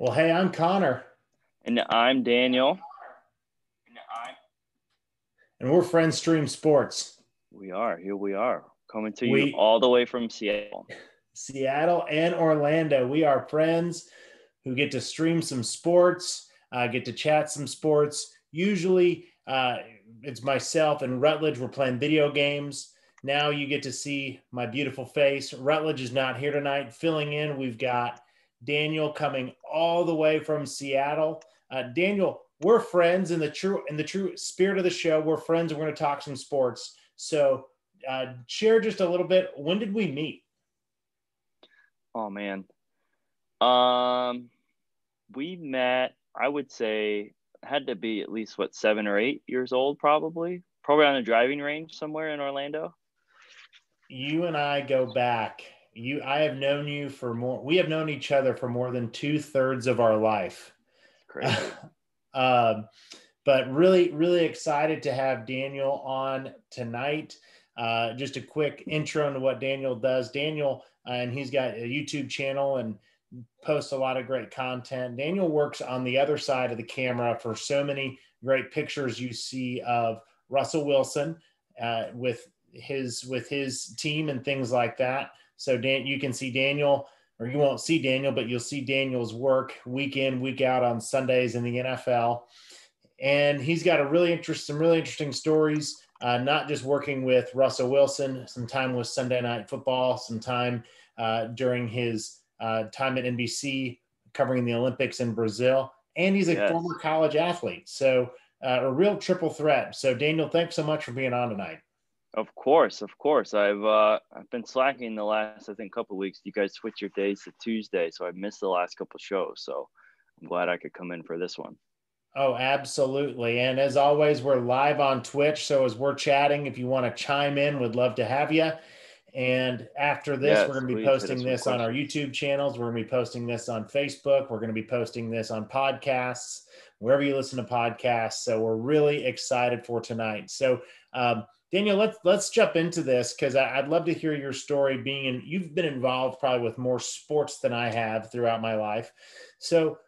Well, hey, I'm Connor. And I'm Daniel. And I'm and we're Friends Stream Sports. We are. Here we are. Coming to we, you all the way from Seattle. Seattle and Orlando. We are friends who get to stream some sports, uh, get to chat some sports. Usually uh, it's myself and Rutledge. We're playing video games. Now you get to see my beautiful face. Rutledge is not here tonight. Filling in, we've got Daniel coming all the way from Seattle. Uh, Daniel, we're friends in the true in the true spirit of the show. We're friends. We're going to talk some sports. So, uh, share just a little bit. When did we meet? Oh man, um, we met. I would say had to be at least what seven or eight years old, probably. Probably on a driving range somewhere in Orlando. You and I go back you i have known you for more we have known each other for more than two-thirds of our life. Crazy. um, but really really excited to have daniel on tonight. Uh, just a quick intro into what daniel does. Daniel uh, and he's got a youtube channel and posts a lot of great content. Daniel works on the other side of the camera for so many great pictures you see of russell wilson uh, with his with his team and things like that so Dan, you can see Daniel, or you won't see Daniel, but you'll see Daniel's work week in, week out on Sundays in the NFL. And he's got a really interesting, some really interesting stories. Uh, not just working with Russell Wilson, some time with Sunday Night Football, some time uh, during his uh, time at NBC covering the Olympics in Brazil, and he's a yes. former college athlete. So uh, a real triple threat. So Daniel, thanks so much for being on tonight. Of course, of course. I've uh, I've been slacking the last I think couple weeks. You guys switch your days to Tuesday, so I missed the last couple shows. So I'm glad I could come in for this one. Oh, absolutely. And as always, we're live on Twitch. So as we're chatting, if you want to chime in, we'd love to have you. And after this, yes, we're going to be posting this on our YouTube channels. We're going to be posting this on Facebook. We're going to be posting this on podcasts, wherever you listen to podcasts. So we're really excited for tonight. So um, Daniel, let's let's jump into this because I'd love to hear your story. Being in, you've been involved probably with more sports than I have throughout my life. So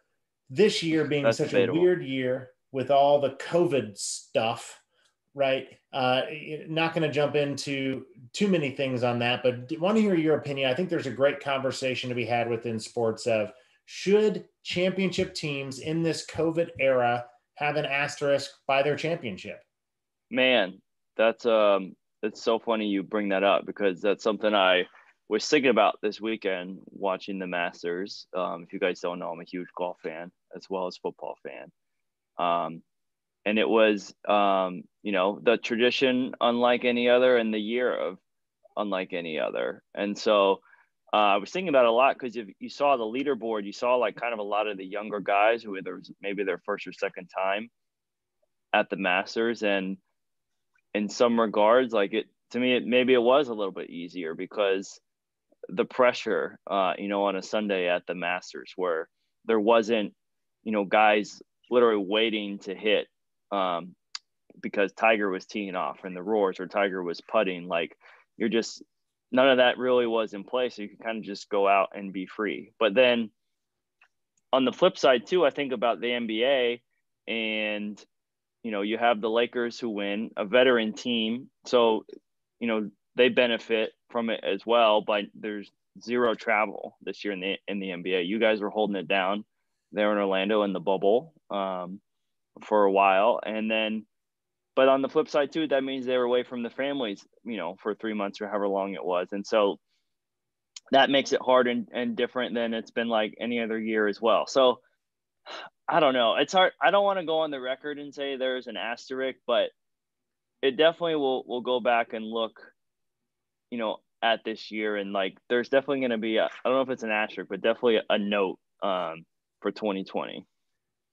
this year being That's such debatable. a weird year with all the COVID stuff, right? Uh, not going to jump into too many things on that, but want to hear your opinion. I think there's a great conversation to be had within sports of should championship teams in this COVID era have an asterisk by their championship? Man, that's um it's so funny you bring that up because that's something I was thinking about this weekend watching the Masters. Um, if you guys don't know, I'm a huge golf fan as well as football fan. Um, and it was, um, you know, the tradition unlike any other and the year of unlike any other. And so uh, I was thinking about a lot because if you saw the leaderboard, you saw like kind of a lot of the younger guys who either maybe their first or second time at the Masters. And in some regards like it to me it maybe it was a little bit easier because the pressure uh, you know on a sunday at the masters where there wasn't you know guys literally waiting to hit um, because tiger was teeing off and the roars or tiger was putting like you're just none of that really was in place. So you can kind of just go out and be free. But then on the flip side too i think about the nba and you know, you have the Lakers who win, a veteran team. So, you know, they benefit from it as well, but there's zero travel this year in the in the NBA. You guys were holding it down there in Orlando in the bubble um, for a while, and then, but on the flip side too, that means they were away from the families, you know, for three months or however long it was, and so that makes it hard and, and different than it's been like any other year as well. So I don't know. It's hard. I don't want to go on the record and say there's an asterisk, but it definitely will will go back and look, you know, at this year and like there's definitely going to be I don't know if it's an asterisk, but definitely a, note um, for 2020.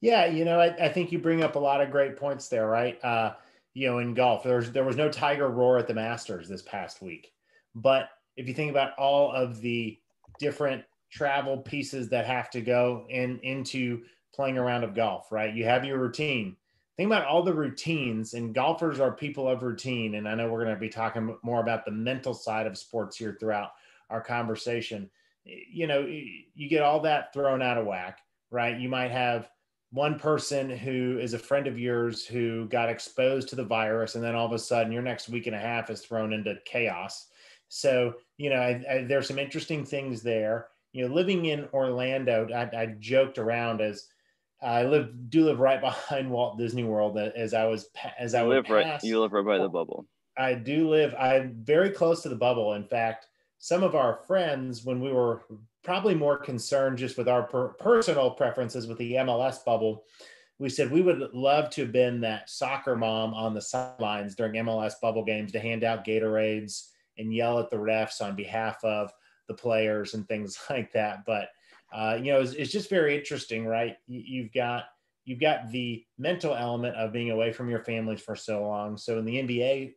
Yeah, you know, I, I, think you bring up a lot of great points there, right? Uh, you know, in golf, there's there was no Tiger roar at the Masters this past week, but if you think about all of the different travel pieces that have to go in into playing a round of golf, right? You have your routine. Think about all the routines, and golfers are people of routine. And I know we're going to be talking more about the mental side of sports here throughout our conversation. You know, you get all that thrown out of whack. right? You might have one person who is a friend of yours who got exposed to the virus, and then all of a sudden your next week and a half is thrown into chaos. So, you know, I, I, there's some interesting things there. You know, living in Orlando, I, I joked around as I live do live right behind Walt Disney World as I was as I live pass, right. You live right by the bubble. I do live. I'm very close to the bubble. In fact, some of our friends, when we were probably more concerned just with our per- personal preferences with the MLS bubble, we said we would love to have been that soccer mom on the sidelines during MLS bubble games to hand out Gatorades and yell at the refs on behalf of the players and things like that. But uh, you know, it's, it's, just very interesting, right? You've got you've got the mental element of being away from your families for so long. So in the NBA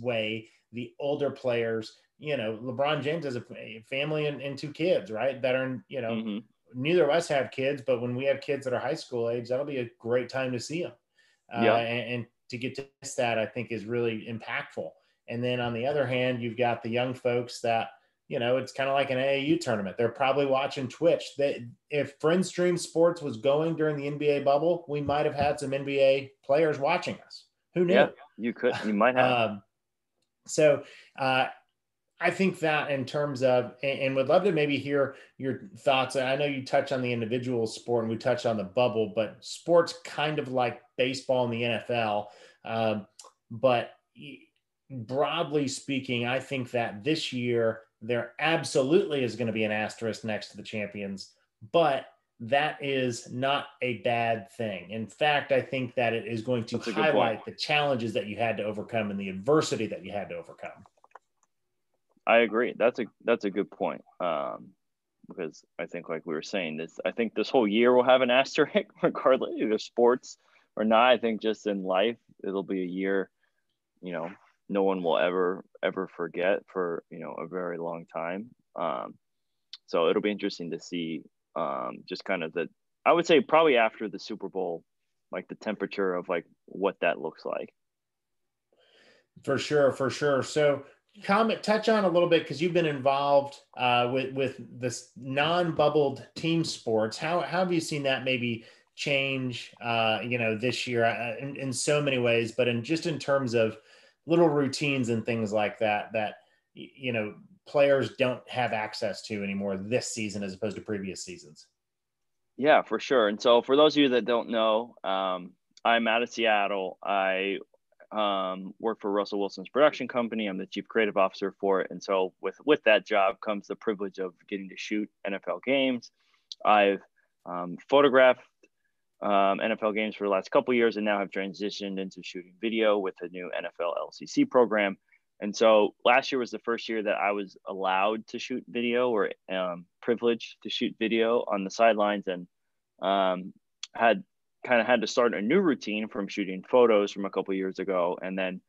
way, the older players, you know, LeBron James has a family and, and two kids, right? That are, you know, mm-hmm. neither of us have kids, but when we have kids that are high school age, that'll be a great time to see them. Uh, yeah. and, and to get to that, I think is really impactful. And then on the other hand, you've got the young folks that you know, it's kind of like an AAU tournament. They're probably watching Twitch. They, if Friends Stream Sports was going during the NBA bubble, we might have had some NBA players watching us. Who knew? Yeah, you could. You might have. um, so uh, I think that in terms of, and, and, would love to maybe hear your thoughts. I know you touch on the individual sport and we touched on the bubble, but sports kind of like baseball and the NFL. Um, but broadly speaking, I think that this year there absolutely is going to be an asterisk next to the champions, but that is not a bad thing. In fact, I think that it is going to highlight the challenges that you had to overcome and the adversity that you had to overcome. I agree. That's a that's a good point. Um, because I think, like we were saying, this I think this whole year will have an asterisk, regardless of sports or not. I think just in life, it'll be a year, you know, no one will ever ever forget for you know a very long time. Um, so it'll be interesting to see um, just kind of the I would say probably after the Super Bowl, like the temperature of like what that looks like. For sure, for sure. So comment touch on a little bit because you've been involved uh, with with this non-bubbled team sports. How, how have you seen that maybe change? Uh, you know, this year uh, in, in so many ways, but in just in terms of little routines and things like that that you know players don't have access to anymore this season as opposed to previous seasons. Yeah, for sure. And so for those of you that don't know, um, I'm out of Seattle. I um, work for Russell Wilson's production company. I'm the chief creative officer for it. And so with with that job comes the privilege of getting to shoot NFL games. I've um, photographed um, NFL games for the last couple years and now have transitioned into shooting video with the new NFL LCC program. And so last year was the first year that I was allowed to shoot video or um, privileged to shoot video on the sidelines and um, had kind of had to start a new routine from shooting photos from a couple years ago. And then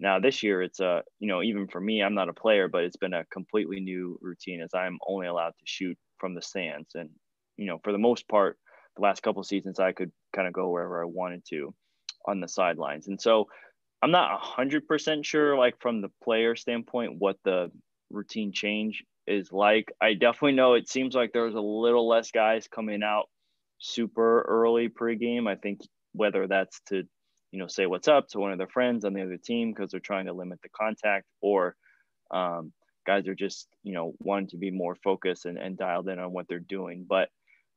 now this year it's a, you know, even for me, I'm not a player, but it's been a completely new routine as I'm only allowed to shoot from the stands. And, you know, for the most part, the last couple seasons I could kind of go wherever I wanted to on the sidelines. And so I'm not 100% sure, like from the player standpoint, what the routine change is like. I definitely know it seems like there's a little less guys coming out super early pregame. I think whether that's to, you know, say what's up to one of their friends on the other team because they're trying to limit the contact or um, guys are just, you know, wanting to be more focused and, and dialed in on what they're doing. But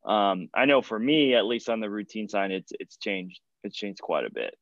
um, I know for me, at least on the routine side, it's it's changed. It's changed quite a bit.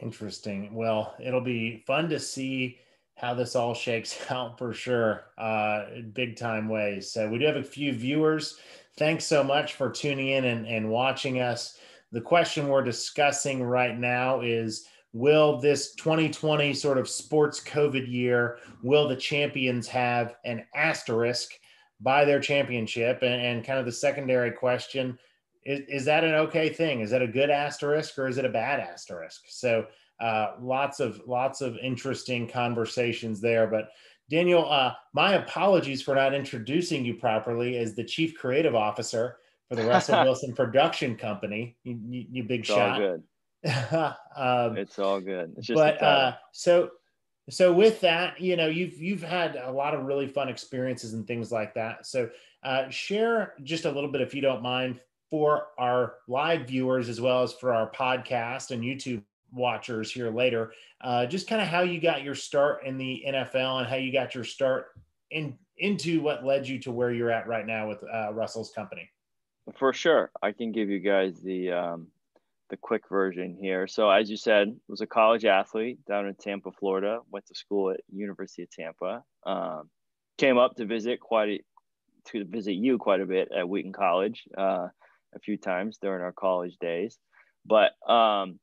Interesting. Well, it'll be fun to see how this all shakes out for sure, uh, big time ways. So we do have a few viewers. Thanks so much for tuning in and, and watching us. The question we're discussing right now is will this 2020 sort of sports COVID year, will the champions have an asterisk by their championship? And, and kind of the secondary question is, is that an okay thing? Is that a good asterisk or is it a bad asterisk? So uh, lots of lots of interesting conversations there. But Daniel, uh, my apologies for not introducing you properly as the chief creative officer for the Russell Wilson Production Company. You, you, you big it's shot. All good. um, it's all good. It's but uh, so so with that, you know, you've you've had a lot of really fun experiences and things like that. So uh, share just a little bit, if you don't mind, for our live viewers as well as for our podcast and YouTube watchers here later, uh, just kind of how you got your start in the NFL and how you got your start in into what led you to where you're at right now with uh, Russell's company. For sure, I can give you guys the um, the quick version here. So as you said, was a college athlete down in Tampa, Florida. Went to school at University of Tampa. Um, came up to visit quite a, to visit you quite a bit at Wheaton College uh, a few times during our college days. But um,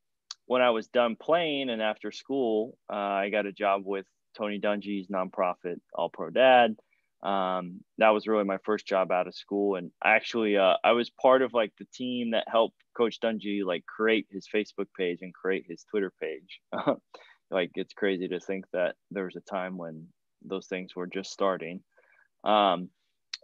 when I was done playing and after school, uh, I got a job with Tony Dungy's nonprofit All Pro Dad. Um, that was really my first job out of school, and actually, uh, I was part of like the team that helped Coach Dungy like create his Facebook page and create his Twitter page. like it's crazy to think that there was a time when those things were just starting. Um,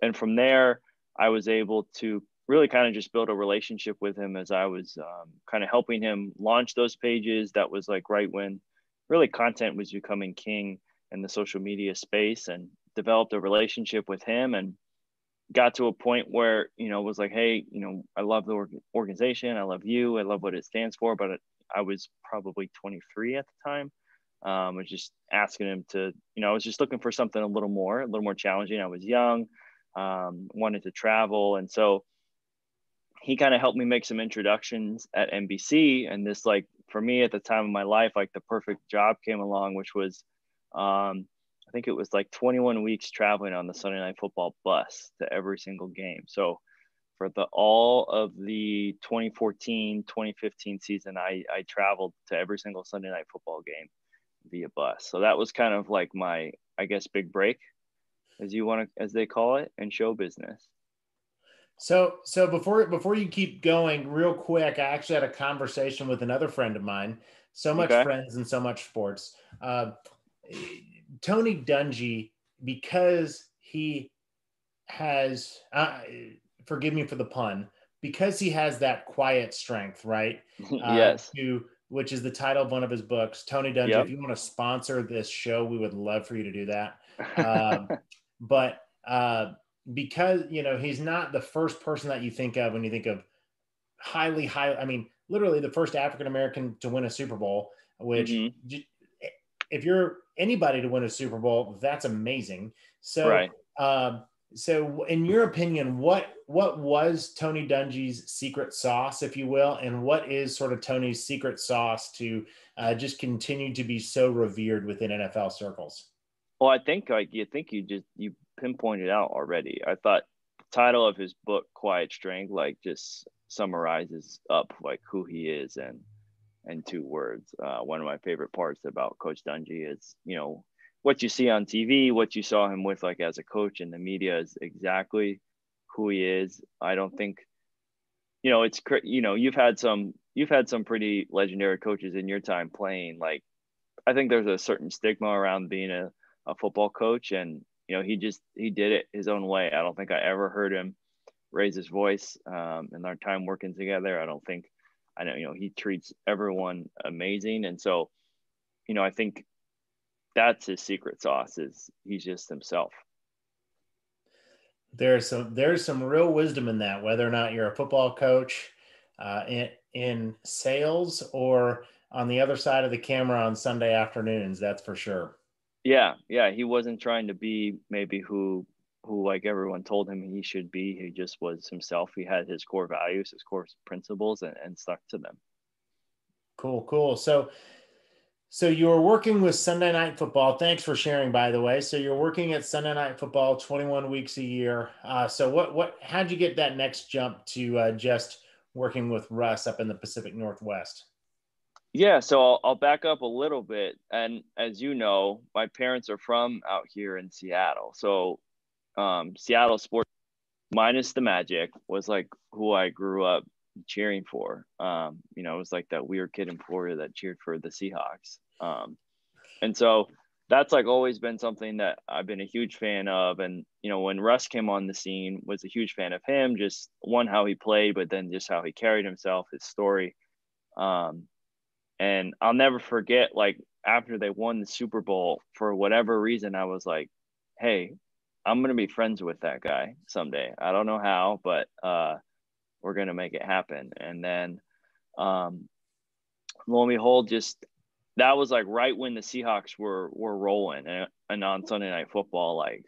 and from there, I was able to really kind of just build a relationship with him as I was um, kind of helping him launch those pages. That was like right when really content was becoming king in the social media space and developed a relationship with him and got to a point where, you know, was like, hey, you know, I love the organization. I love you. I love what it stands for. But I was probably 23 at the time. Um, I was just asking him to, you know, I was just looking for something a little more, a little more challenging. I was young, um, wanted to travel. And so he kind of helped me make some introductions at NBC. And this, like, for me at the time of my life, like the perfect job came along, which was, um, I think it was like 21 weeks traveling on the Sunday Night Football bus to every single game. So for the all of the 2014 2015 season, I, I traveled to every single Sunday Night Football game via bus. So that was kind of like my, I guess, big break, as you want to, as they call it, in show business. So, so before before you keep going, real quick, I actually had a conversation with another friend of mine. So much okay. friends and so much sports. Uh, Tony Dungy, because he has, uh, forgive me for the pun, because he has that quiet strength, right? Uh, yes. To, which is the title of one of his books. Tony Dungy, yep. if you want to sponsor this show, we would love for you to do that. Um, but uh, because you know he's not the first person that you think of when you think of highly high i mean literally the first african american to win a super bowl which mm-hmm. if you're anybody to win a super bowl that's amazing so right. um, so in your opinion what what was tony dungy's secret sauce if you will and what is sort of tony's secret sauce to uh, just continue to be so revered within nfl circles well i think like you think you just you pinpointed out already. I thought the title of his book, Quiet Strength, like just summarizes up like who he is and in two words. Uh, one of my favorite parts about Coach Dungy is, you know, what you see on TV, what you saw him with like as a coach in the media is exactly who he is. I don't think, you know, it's you know you've had some you've had some pretty legendary coaches in your time playing. Like, I think there's a certain stigma around being a, a football coach, and you know, he just he did it his own way. I don't think I ever heard him raise his voice um, in our time working together. I don't think I know. You know, he treats everyone amazing, and so you know, I think that's his secret sauce is he's just himself. There's some there's some real wisdom in that, whether or not you're a football coach uh, in in sales or on the other side of the camera on Sunday afternoons. That's for sure. Yeah, yeah, he wasn't trying to be maybe who who like everyone told him he should be. He just was himself. He had his core values, his core principles, and, and stuck to them. Cool, cool. So, so you were working with Sunday Night Football. Thanks for sharing, by the way. So you're working at Sunday Night Football 21 weeks a year. Uh, so what what how'd you get that next jump to uh, just working with Russ up in the Pacific Northwest? Yeah, so I'll, I'll back up a little bit. And as you know, my parents are from out here in Seattle. So um, Seattle sports, minus the magic, was like who I grew up cheering for. Um, you know, it was like that weird kid in Florida that cheered for the Seahawks. Um, and so that's like always been something that I've been a huge fan of. And, you know, when Russ came on the scene, was a huge fan of him, just one, how he played, but then just how he carried himself, his story. Um, and I'll never forget like after they won the Super Bowl, for whatever reason, I was like, hey, I'm gonna be friends with that guy someday. I don't know how, but uh, we're gonna make it happen. And then, um, lo and behold, just that was like right when the Seahawks were were rolling and, and on Sunday Night Football, like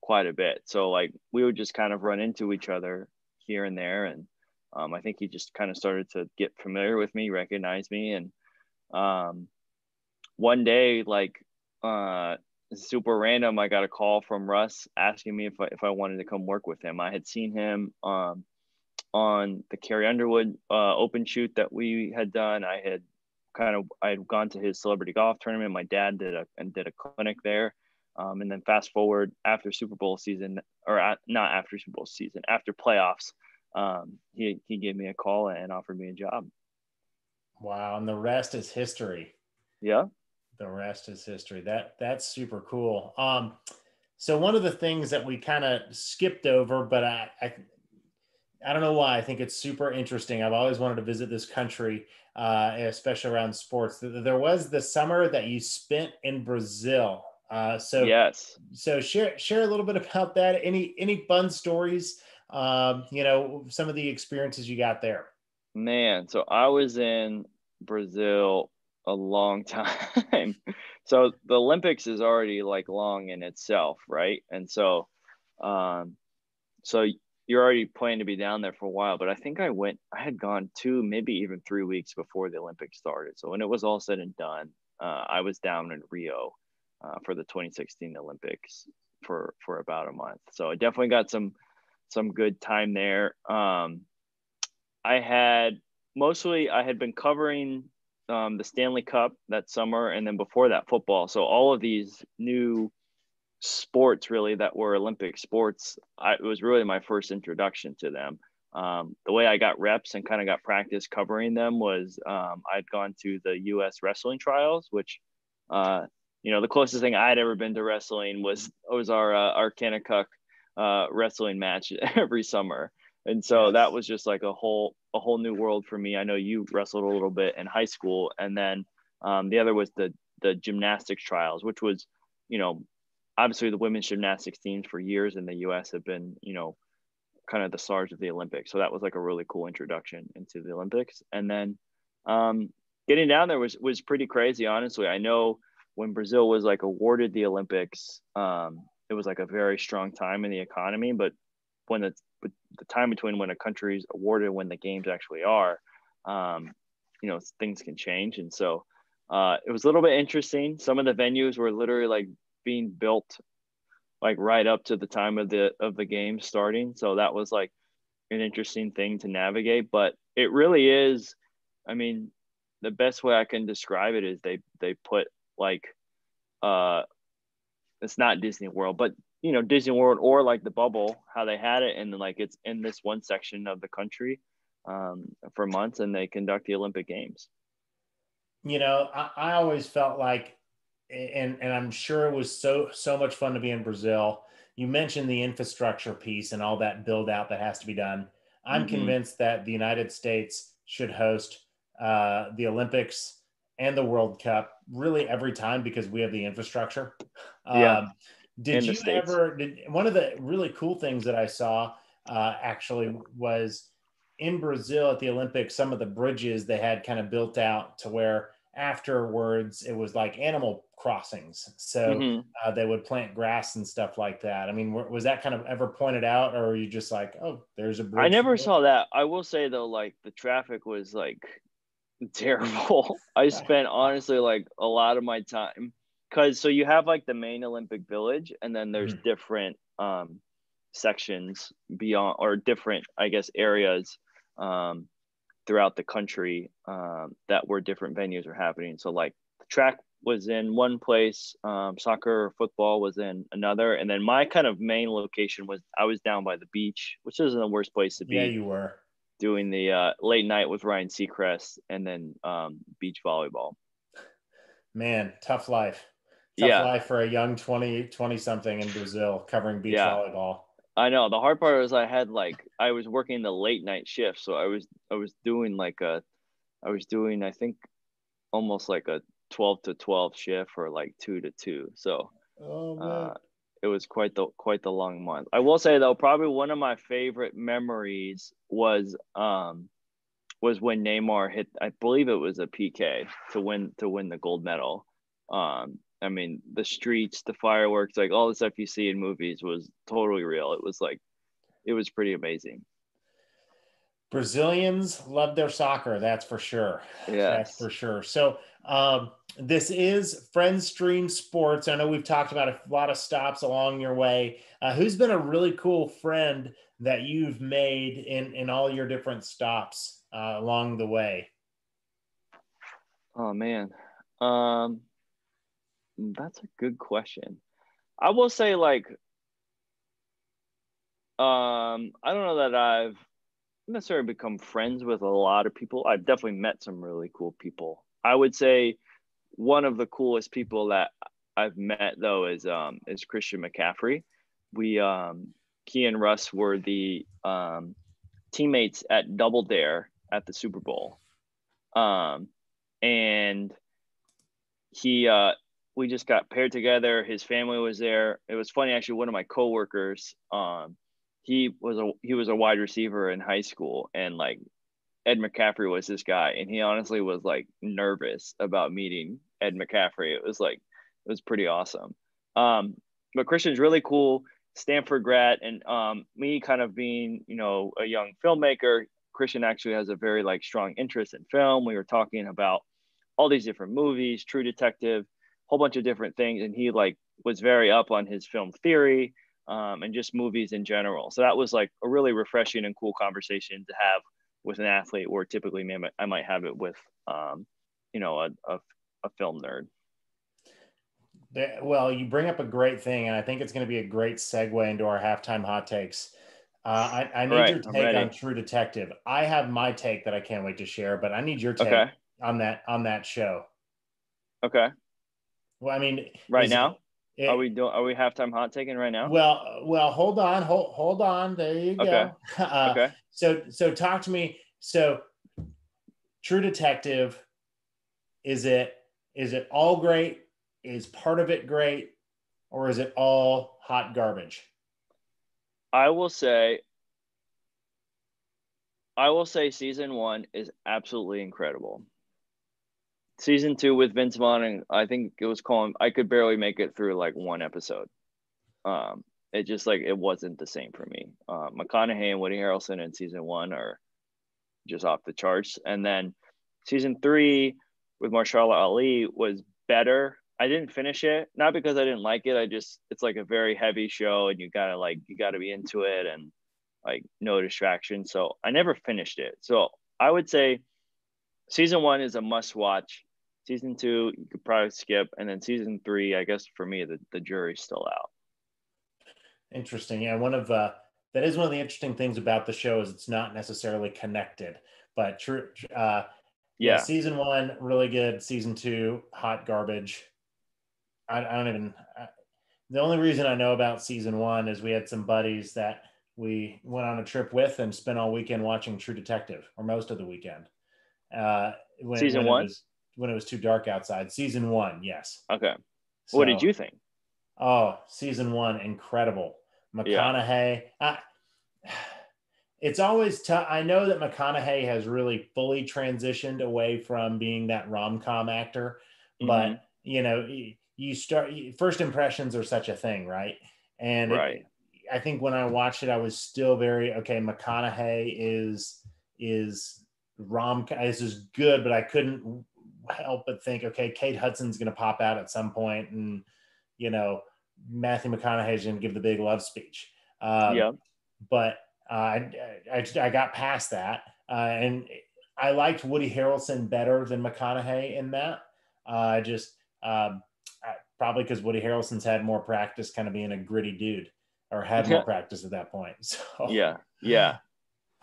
quite a bit. So like we would just kind of run into each other here and there, and um, I think he just kind of started to get familiar with me, recognize me, and um, one day, like uh, super random, I got a call from Russ asking me if I, if I wanted to come work with him. I had seen him um, on the Carrie Underwood uh, open shoot that we had done. I had kind of I had gone to his celebrity golf tournament. My dad did a and did a clinic there. Um, and then fast forward after Super Bowl season, or at, not after Super Bowl season, after playoffs, um, he he gave me a call and offered me a job. Wow, and the rest is history. Yeah, the rest is history. That that's super cool. Um, so one of the things that we kind of skipped over, but I, I I don't know why I think it's super interesting. I've always wanted to visit this country, uh, especially around sports. There was the summer that you spent in Brazil. Uh, so yes, so share share a little bit about that. Any any fun stories? Um, you know, some of the experiences you got there. Man, so I was in Brazil a long time. So the Olympics is already like long in itself, right? And so, um, so you're already planning to be down there for a while. But I think I went, I had gone two, maybe even three weeks before the Olympics started. So when it was all said and done, uh, I was down in Rio uh, for the 2016 Olympics for for about a month. So I definitely got some some good time there. Um, I had mostly I had been covering um, the Stanley Cup that summer, and then before that, football. So all of these new sports, really, that were Olympic sports, I, it was really my first introduction to them. Um, the way I got reps and kind of got practice covering them was um, I'd gone to the U.S. wrestling trials, which, uh, you know, the closest thing I'd ever been to wrestling was was our uh, our Kanakuk uh, wrestling match every summer and so yes. that was just like a whole a whole new world for me. I know you wrestled a little bit in high school and then um, the other was the the gymnastics trials which was you know obviously the women's gymnastics teams for years in the us have been you know kind of the stars of the olympics. So that was like a really cool introduction into the olympics. And then um, getting down there was was pretty crazy honestly. I know when brazil was like awarded the olympics um, it was like a very strong time in the economy but when the the time between when a country is awarded when the games actually are, um, you know, things can change. And so uh, it was a little bit interesting. Some of the venues were literally like being built like right up to the time of the of the game starting. So that was like an interesting thing to navigate. But it really is, I mean, the best way I can describe it is they they put like uh it's not Disney World, but you know Disney World or like the bubble, how they had it, and then like it's in this one section of the country um, for months, and they conduct the Olympic Games. You know, I, I always felt like, and and I'm sure it was so so much fun to be in Brazil. You mentioned the infrastructure piece and all that build out that has to be done. I'm mm-hmm. convinced that the United States should host uh, the Olympics and the World Cup really every time because we have the infrastructure. Yeah. Did you ever? Did one of the really cool things that I saw uh, actually was in Brazil at the Olympics. Some of the bridges they had kind of built out to where afterwards it was like animal crossings. So mm-hmm. uh, they would plant grass and stuff like that. I mean, was that kind of ever pointed out, or are you just like, oh, there's a bridge? I never saw that. I will say though, like the traffic was like terrible. I spent honestly like a lot of my time because so you have like the main Olympic Village, and then there's mm-hmm. different um, sections beyond or different, I guess, areas um, throughout the country um, that where different venues are happening. So like the track was in one place, um, soccer or football was in another, and then my kind of main location was I was down by the beach, which isn't the worst place to be. Yeah, you were doing the uh, late night with Ryan Seacrest, and then um, beach volleyball. Man, tough life tough yeah. life for a young 20 20 something in brazil covering beach yeah. volleyball. I know. The hard part was i had like i was working the late night shift so i was i was doing like a i was doing i think almost like a 12 to 12 shift or like 2 to 2 so Oh uh, it was quite the quite the long month. I will say though probably one of my favorite memories was um was when neymar hit i believe it was a pk to win to win the gold medal um i mean the streets the fireworks like all the stuff you see in movies was totally real it was like it was pretty amazing Brazilians love their soccer, that's for sure. Yeah, that's for sure. So um, this is Friends Stream Sports. I know we've talked about a lot of stops along your way. Uh, who's been a really cool friend that you've made in in all your different stops uh, along the way? Oh man, um, that's a good question. I will say like, um, I don't know that I've necessarily become friends with a lot of people. I've definitely met some really cool people. I would say one of the coolest people that I've met though is um is Christian McCaffrey. We um Key and Russ were the um teammates at Double Dare at the Super Bowl. Um and he uh we just got paired together. His family was there. It was funny actually one of my coworkers um he was a he was a wide receiver in high school and like Ed McCaffrey was this guy and he honestly was like nervous about meeting Ed McCaffrey. It was like it was pretty awesome. Um, but Christian's really cool, Stanford grad, and um, me kind of being you know a young filmmaker. Christian actually has a very like strong interest in film. We were talking about all these different movies, True Detective, whole bunch of different things, and he like was very up on his film theory um, and just movies in general. So that was like a really refreshing and cool conversation to have with an athlete, where typically I might have it with, um, you know, a, a, a film nerd. Well, you bring up a great thing, and I think it's going to be a great segue into our halftime hot takes. Uh, I, I, need right, your take on True Detective. I have my take that I can't wait to share, but I need your take okay. on that on that show. Okay. Well, I mean, right now. It, are we doing? Are we halftime hot taking right now? Well, well, hold on, hold hold on. There you go. Okay. Uh, okay. So so talk to me. So, True Detective, is it is it all great? Is part of it great, or is it all hot garbage? I will say. I will say season one is absolutely incredible season two with Vince Vaughn, and I think it was Colin. I could barely make it through like one episode. Um, it just like it wasn't the same for me. Uh, McConaughey and Woody Harrelson in season one are just off the charts, and then season three with Mahershala Ali was better. I didn't finish it, not because I didn't like it. I just it's like a very heavy show, and you gotta like you gotta be into it, and like no distraction. So I never finished it. So I would say season one is a must watch. Season two, you could probably skip, and then season three, I guess for me, the, the jury's still out. Interesting. Yeah, one of uh, that is one of the interesting things about the show is it's not necessarily connected, but true. Uh, yeah. yeah, season one really good. Season two, hot garbage. I, I don't even. I, the only reason I know about season one is we had some buddies that we went on a trip with and spent all weekend watching True Detective, or most of the weekend. Uh, when, season when one it was, when it was too dark outside. Season one, yes. Okay. So, what did you think? Oh, season one, incredible. McConaughey. Yeah. I, it's always tough. I know that McConaughey has really fully transitioned away from being that rom com actor, mm-hmm. but you know, you start first impressions are such a thing, right? And right. It, I think when I watched it, I was still very okay. McConaughey is is rom this is good, but I couldn't help but think, okay, Kate Hudson's going to pop out at some point, and you know Matthew McConaughey's going to give the big love speech. Um, yeah, but uh, I, I, I got past that, uh, and I liked Woody Harrelson better than McConaughey in that. Uh, just um, probably because Woody Harrelson's had more practice, kind of being a gritty dude, or had more practice at that point. So yeah, yeah.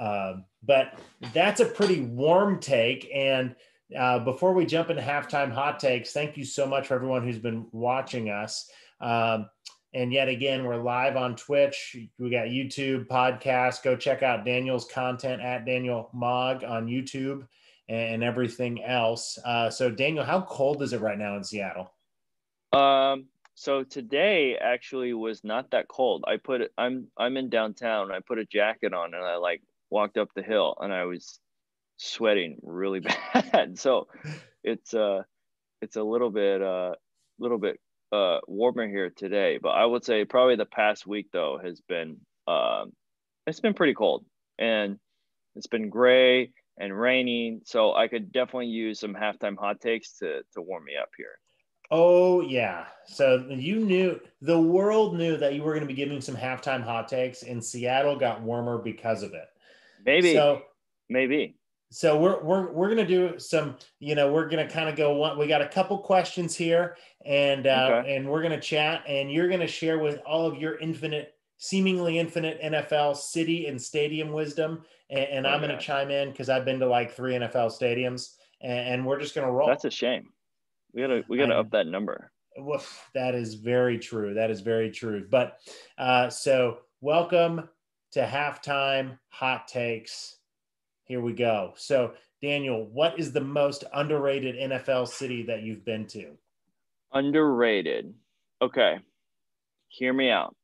Um, but that's a pretty warm take. And uh, before we jump into halftime hot takes, thank you so much for everyone who's been watching us. Um, and yet again, we're live on Twitch. We got YouTube podcast. Go check out Daniel's content at Daniel Mog on YouTube. and everything else. Uh, so, Daniel, how cold is it right now in Seattle? Um, so today actually was not that cold. I put. I'm I'm in downtown. I put a jacket on and I like walked up the hill and I was sweating really bad. so it's uh it's a little bit uh little bit uh warmer here today. But I would say probably the past week though has been um it's been pretty cold and it's been gray and raining. So I could definitely use some halftime hot takes to to warm me up here. Oh yeah. So you knew the world knew that you were going to be giving some halftime hot takes, and Seattle got warmer because of it. Maybe. So maybe. So we're we're we're gonna do some. You know, we're gonna kind of go one. We got a couple questions here, and uh, okay. and we're gonna chat, and you're gonna share with all of your infinite, seemingly infinite NFL city and stadium wisdom, and, and I'm gonna chime in because I've been to like three NFL stadiums, and, and we're just gonna roll. That's a shame. We gotta we gotta up that number. that is very true. That is very true. But uh, so welcome to halftime hot takes. Here we go. So Daniel, what is the most underrated NFL city that you've been to? Underrated. Okay. Hear me out.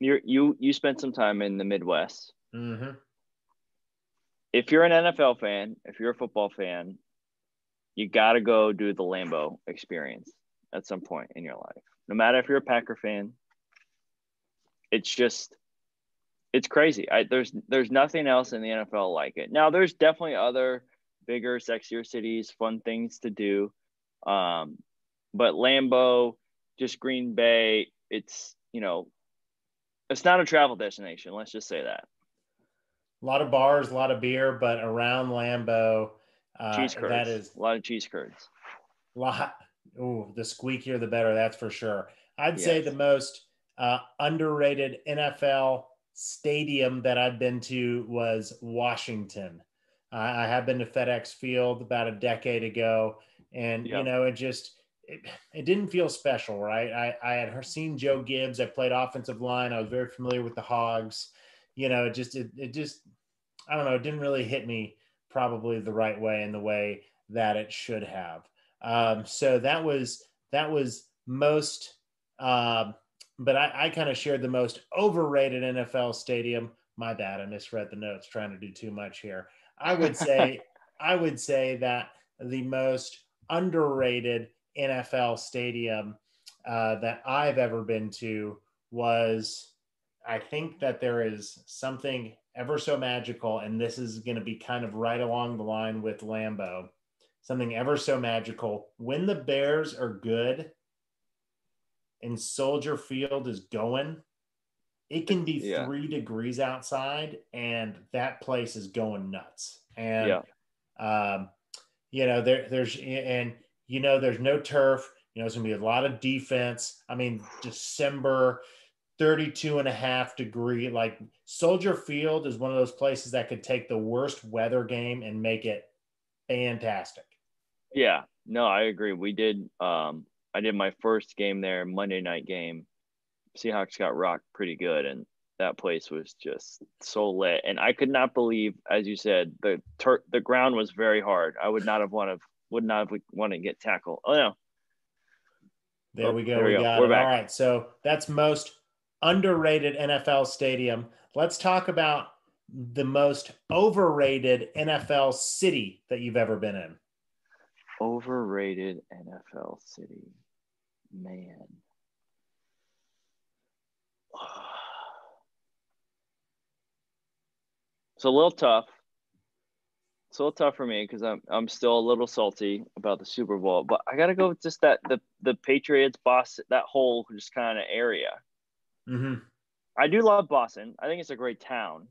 You you you spent some time in the Midwest. Mm-hmm. If you're an NFL fan, if you're a football fan, you got to go do the Lambeau experience at some point in your life. No matter if you're a Packer fan, it's just it's crazy. I, there's there's nothing else in the NFL like it. Now there's definitely other bigger, sexier cities, fun things to do. Um, but Lambeau, just Green Bay, it's you know, it's not a travel destination. Let's just say that. A lot of bars, a lot of beer, but around Lambeau, uh, cheese curds. That is a lot of cheese curds. Lot. Ooh, the squeakier the better. That's for sure. I'd yes. say the most uh, underrated NFL stadium that I've been to was Washington. I have been to FedEx Field about a decade ago, and yep. you know it just it, it, didn't feel special, right? I, I had seen Joe Gibbs. I played offensive line. I was very familiar with the Hogs. You know, it just it, it just I don't know. It didn't really hit me probably the right way and the way that it should have. Um, so that was that was most, uh, but I, I kind of shared the most overrated NFL stadium. My bad, I misread the notes. Trying to do too much here. I would say I would say that the most underrated NFL stadium uh, that I've ever been to was. I think that there is something ever so magical, and this is going to be kind of right along the line with Lambeau. Something ever so magical. When the Bears are good and Soldier Field is going, it can be yeah. three degrees outside, and that place is going nuts. And yeah. um, you know, there there's and you know, there's no turf. You know, it's gonna be a lot of defense. I mean, December 32 and a half degree like soldier field is one of those places that could take the worst weather game and make it fantastic yeah no i agree we did um i did my first game there monday night game seahawks got rocked pretty good and that place was just so lit and i could not believe as you said the tur- the ground was very hard i would not have wanted would not have wanted to get tackled oh no there we go. There we, we go. got We're it. Back. All right. So that's most underrated NFL stadium. Let's talk about the most overrated NFL city that you've ever been in. Overrated NFL city. Man. It's a little tough. It's a little tough for me because I'm I'm still a little salty about the Super Bowl, but I gotta go with just that the the Patriots, Boston, that whole just kind of area. Mm-hmm. I do love Boston. I think it's a great town.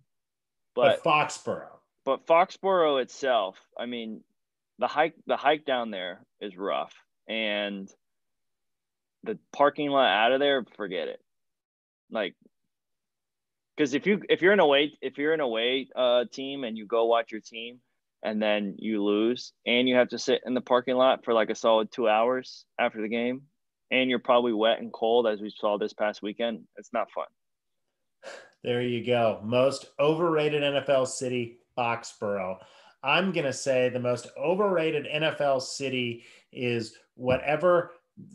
But, but Foxborough. But Foxborough itself, I mean, the hike the hike down there is rough. And the parking lot out of there, forget it. Like because if you if you're in a away if you're an away uh, team and you go watch your team and then you lose and you have to sit in the parking lot for like a solid two hours after the game and you're probably wet and cold as we saw this past weekend, it's not fun. There you go. Most overrated NFL city, Foxborough. I'm going to say the most overrated NFL city is whatever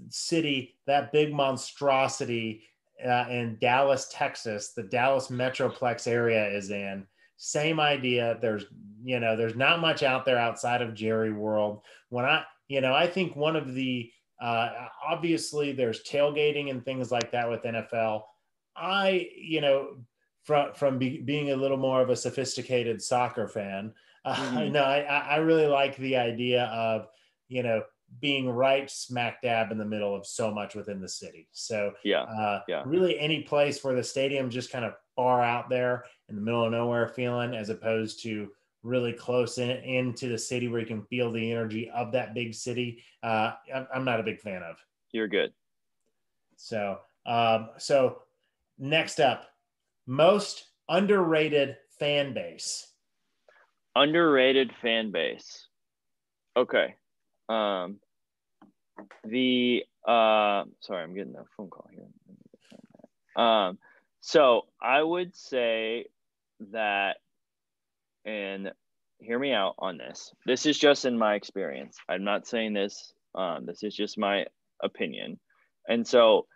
city that big monstrosity uh, in Dallas, Texas, the Dallas Metroplex area is in. Same idea. There's, you know, there's not much out there outside of Jerry World. When I, you know, I think one of the, uh, obviously there's tailgating and things like that with NFL. I, you know, from from be, being a little more of a sophisticated soccer fan, uh, mm-hmm. no, I I really like the idea of you know being right smack dab in the middle of so much within the city. So yeah, uh, yeah, really any place where the stadium just kind of far out there in the middle of nowhere feeling, as opposed to really close in into the city where you can feel the energy of that big city. Uh, I'm not a big fan of. You're good. So, um, so next up, most underrated fan base. Underrated fan base. Okay. Um, the uh, sorry, I'm getting a phone call here. Um, so I would say that, and hear me out on this. This is just in my experience. I'm not saying this. Um, this is just my opinion. And so,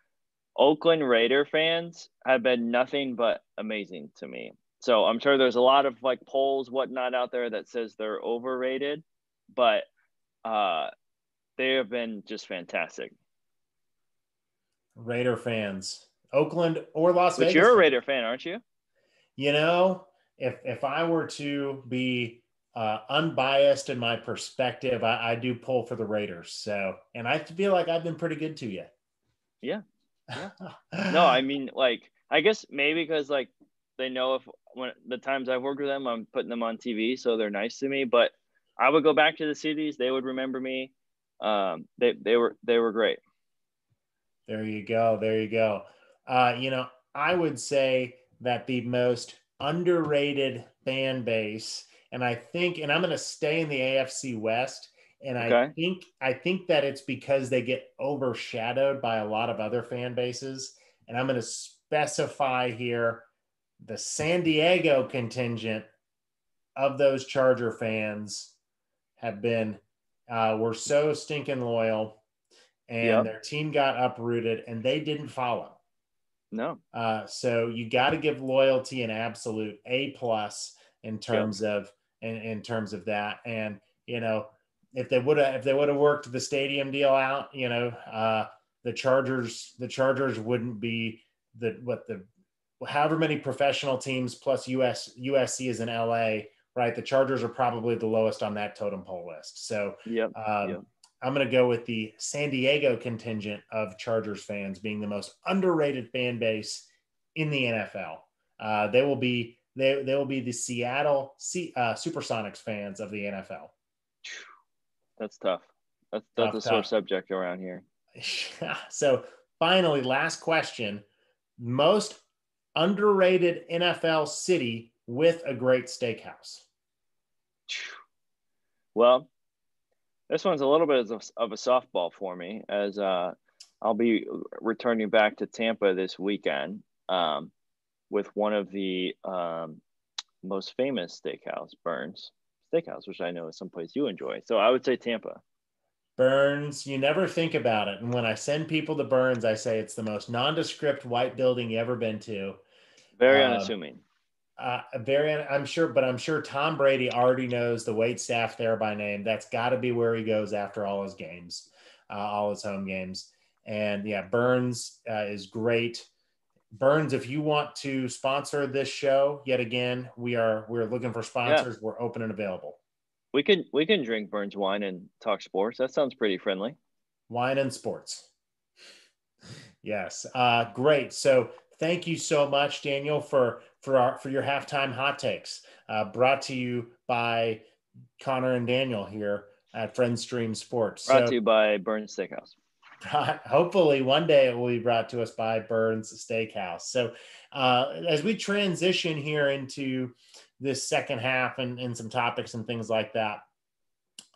Oakland Raider fans have been nothing but amazing to me. So I'm sure there's a lot of like polls, whatnot out there that says they're overrated, but uh, they have been just fantastic. Raider fans, Oakland or Las but Vegas. But you're a Raider fan, aren't you? You know, if if I were to be uh, unbiased in my perspective, I, I do pull for the Raiders. So, and I feel like I've been pretty good to you. Yeah. yeah. no, I mean, like, I guess maybe because like they know if when the times I've worked with them, I'm putting them on TV, so they're nice to me. But I would go back to the cities. They would remember me. Um, they they were they were great. There you go. There you go. Uh, you know, I would say that the most underrated fan base, and I think, and I'm going to stay in the AFC West, and okay. I think I think that it's because they get overshadowed by a lot of other fan bases, and I'm going to specify here the San Diego contingent of those Charger fans have been uh, were so stinking loyal, and yep. their team got uprooted, and they didn't follow. No. Uh, so you got to give loyalty an absolute A plus in terms yep. of in, in terms of that, and you know if they would have if they would have worked the stadium deal out, you know, uh, the Chargers the Chargers wouldn't be the what the however many professional teams plus US USC is in LA right? The Chargers are probably the lowest on that totem pole list. So yep. Um, yep. I'm going to go with the San Diego contingent of Chargers fans being the most underrated fan base in the NFL. Uh, they will be they, they will be the Seattle C, uh, Supersonics fans of the NFL. That's tough. That's that's tough, a sore tough. subject around here. so finally, last question: most underrated NFL city with a great steakhouse. Well, this one's a little bit of, a softball for me as uh, I'll be returning back to Tampa this weekend um, with one of the um, most famous steakhouse, Burns Steakhouse, which I know is someplace you enjoy. So I would say Tampa. Burns, you never think about it. And when I send people to Burns, I say it's the most nondescript white building you ever been to. Very um, unassuming uh, very, I'm sure, but I'm sure Tom Brady already knows the wait staff there by name. That's got to be where he goes after all his games, uh, all his home games. And yeah, Burns uh, is great. Burns, if you want to sponsor this show, yet again, we are we're looking for sponsors. Yeah. We're open and available. We can we can drink Burns wine and talk sports. That sounds pretty friendly. Wine and sports. Yes, uh, great. So thank you so much, Daniel, for for our for your halftime hot takes. Uh, brought to you by Connor and Daniel here at Friend Stream Sports. Brought so, to you by Burns Steakhouse. Hopefully, one day it will be brought to us by Burns Steakhouse. So, uh, as we transition here into this second half and, and some topics and things like that,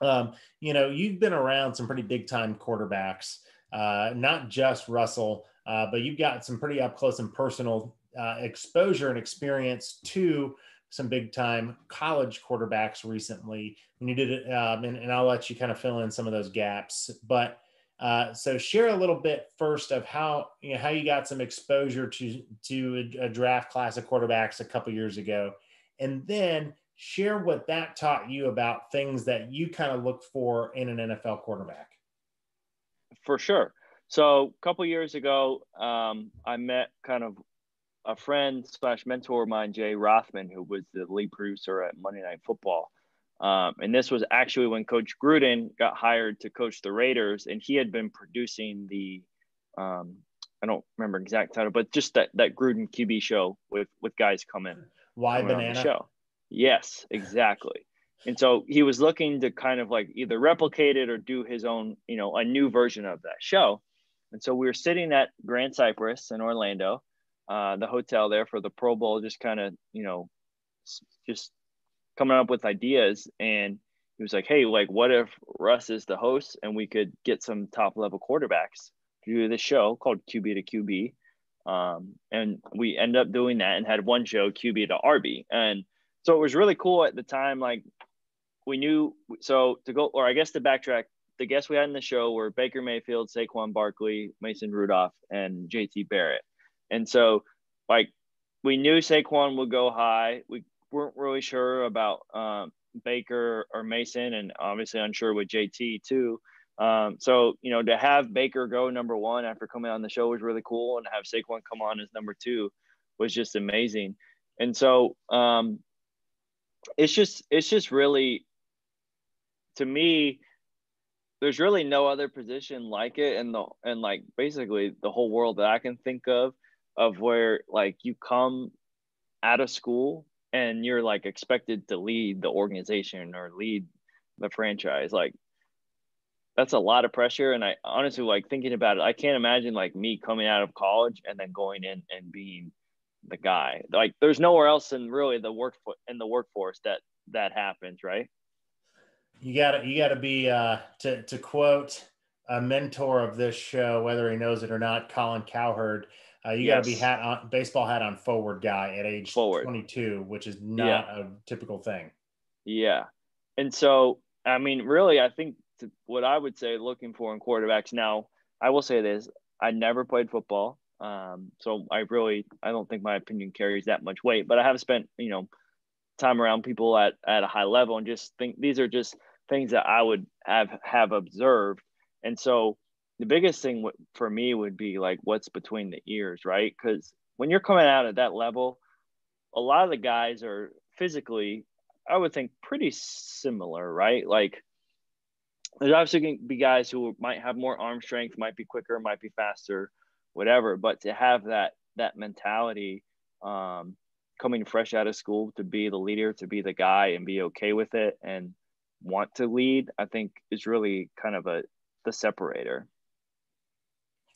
um, you know, you've been around some pretty big time quarterbacks, uh, not just Russell, uh, but you've got some pretty up close and personal uh, exposure and experience to some big time college quarterbacks recently. When you did it, um, and, and, I'll let you kind of fill in some of those gaps. But uh, so share a little bit first of how you know how you got some exposure to to a, a draft class of quarterbacks a couple years ago, and then share what that taught you about things that you kind of look for in an NFL quarterback. For sure. So a couple years ago, um, I met kind of a friend slash mentor of mine, Jay Rothman, who was the lead producer at Monday Night Football. Um, and this was actually when Coach Gruden got hired to coach the Raiders, and he had been producing the, um, I don't remember exact title, but just that that Gruden QB show with with guys coming. Why banana show? Yes, exactly. And so he was looking to kind of like either replicate it or do his own, you know, a new version of that show. And so we were sitting at Grand Cypress in Orlando, uh, the hotel there for the Pro Bowl, just kind of, you know, just coming up with ideas. And he was like, hey, like, what if Russ is the host and we could get some top level quarterbacks to do this show called QB to QB? Um, and we ended up doing that and had one show, QB to RB. And so it was really cool at the time. Like, we knew, so to go, or I guess to backtrack, the guests we had in the show were Baker Mayfield, Saquon Barkley, Mason Rudolph, and JT Barrett. And so, like, we knew Saquon would go high. We weren't really sure about um, Baker or Mason, and obviously unsure with JT too. Um, so, you know, to have Baker go number one after coming on the show was really cool, and to have Saquon come on as number two was just amazing. And so, um, it's just, it's just really, to me, there's really no other position like it in the and like basically the whole world that I can think of of where like you come out of school and you're like expected to lead the organization or lead the franchise. Like that's a lot of pressure. And I honestly like thinking about it I can't imagine like me coming out of college and then going in and being the guy. Like there's nowhere else in really the work in the workforce that that happens right you got to you got to be uh, to to quote a mentor of this show, whether he knows it or not, Colin Cowherd. Uh, you yes. got to be hat on baseball hat on forward guy at age forward. 22, which is not yeah. a typical thing. Yeah, and so I mean, really, I think to, what I would say looking for in quarterbacks now, I will say this: I never played football, um, so I really I don't think my opinion carries that much weight. But I have spent you know time around people at at a high level and just think these are just things that I would have have observed. And so the biggest thing for me would be like what's between the ears, right? Because when you're coming out at that level, a lot of the guys are physically, I would think, pretty similar, right? Like there's obviously going to be guys who might have more arm strength, might be quicker, might be faster, whatever. But to have that that mentality, um, coming fresh out of school, to be the leader, to be the guy, and be okay with it, and want to lead, I think is really kind of a the separator.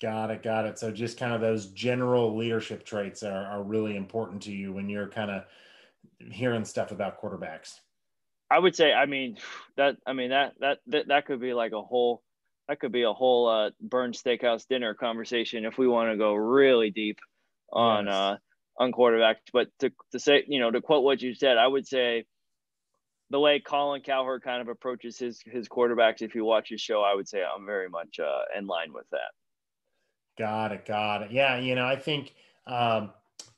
Got it, got it. So just kind of those general leadership traits are, are really important to you when you're kind of hearing stuff about quarterbacks. I would say, I mean, that I mean that that that, that could be like a whole that could be a whole uh burn steakhouse dinner conversation if we want to go really deep on yes. uh on quarterbacks. But to to say, you know, to quote what you said, I would say the way Colin Cowherd kind of approaches his his quarterbacks, if you watch his show, I would say I'm very much uh, in line with that. Got it, got it. Yeah, you know, I think um,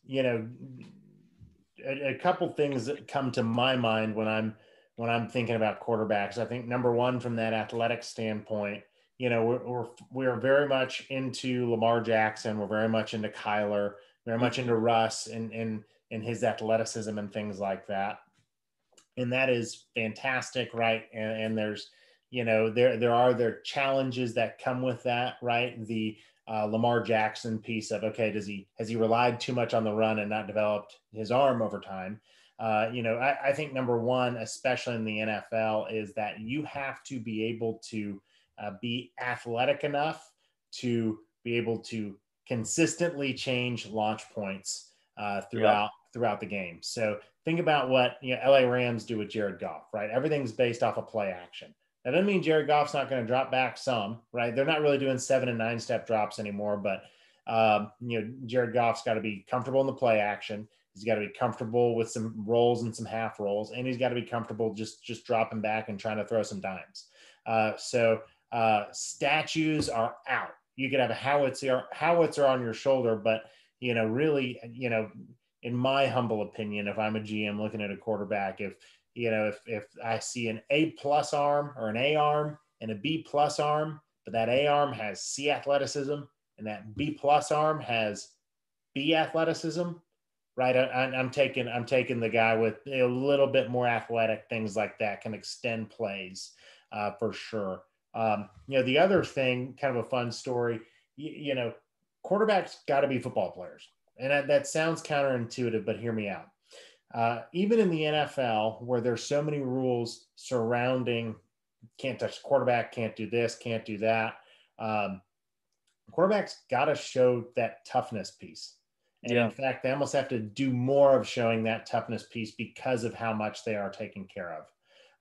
you know a, a couple things that come to my mind when I'm when I'm thinking about quarterbacks. I think number one, from that athletic standpoint, you know, we're we're, we're very much into Lamar Jackson. We're very much into Kyler. Very much into Russ and and and his athleticism and things like that and that is fantastic, right? And, and there's, you know, there there are there challenges that come with that, right? The uh, Lamar Jackson piece of okay, does he has he relied too much on the run and not developed his arm over time? Uh, you know, I, I, think number one, especially in the NFL, is that you have to be able to uh, be athletic enough to be able to consistently change launch points uh, throughout throughout the game. So think about what you know LA Rams do with Jared Goff, right? Everything's based off of play action. That doesn't mean Jared Goff's not going to drop back some, right? They're not really doing seven and nine step drops anymore, but um, you know Jared Goff's got to be comfortable in the play action. He's got to be comfortable with some rolls and some half rolls, and he's got to be comfortable just just dropping back and trying to throw some dimes. Uh, so uh, statues are out. You could have a howitzer howitzer on your shoulder, but you know, really, you know, in my humble opinion, if I'm a GM looking at a quarterback, if you know, if if I see an A plus arm or an A arm and a B plus arm, but that A arm has C athleticism and that B plus arm has B athleticism, right? I, am taking I'm taking the guy with a little bit more athletic things like that can extend plays uh, for sure. Um, you know, the other thing, kind of a fun story, you, you know, quarterbacks got to be football players, and that, that, sounds counterintuitive, but hear me out. Uh, even in the NFL, where there's so many rules surrounding can't touch the quarterback, can't do this, can't do that. Um, quarterbacks got to show that toughness piece. And yeah. in fact, they almost have to do more of showing that toughness piece because of how much they are taken care of.